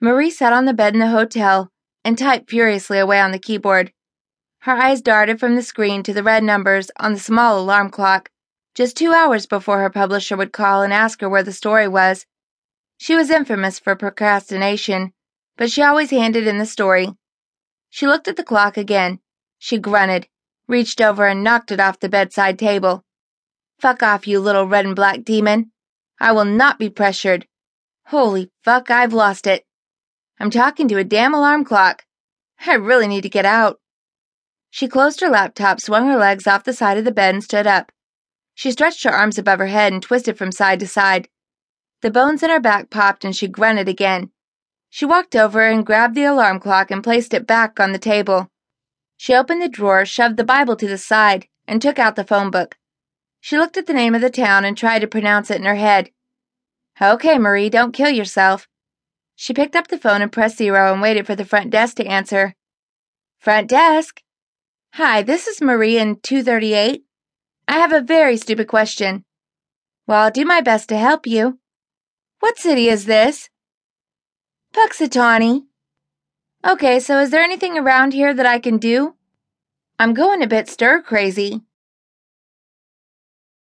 Marie sat on the bed in the hotel and typed furiously away on the keyboard. Her eyes darted from the screen to the red numbers on the small alarm clock, just two hours before her publisher would call and ask her where the story was. She was infamous for procrastination, but she always handed in the story. She looked at the clock again. She grunted, reached over and knocked it off the bedside table. Fuck off, you little red and black demon. I will not be pressured. Holy fuck, I've lost it. I'm talking to a damn alarm clock. I really need to get out. She closed her laptop, swung her legs off the side of the bed, and stood up. She stretched her arms above her head and twisted from side to side. The bones in her back popped and she grunted again. She walked over and grabbed the alarm clock and placed it back on the table. She opened the drawer, shoved the Bible to the side, and took out the phone book. She looked at the name of the town and tried to pronounce it in her head. Okay, Marie, don't kill yourself. She picked up the phone and pressed zero and waited for the front desk to answer. Front desk? Hi, this is Marie in 238. I have a very stupid question. Well, I'll do my best to help you. What city is this? Punxsutawney. Okay, so is there anything around here that I can do? I'm going a bit stir crazy.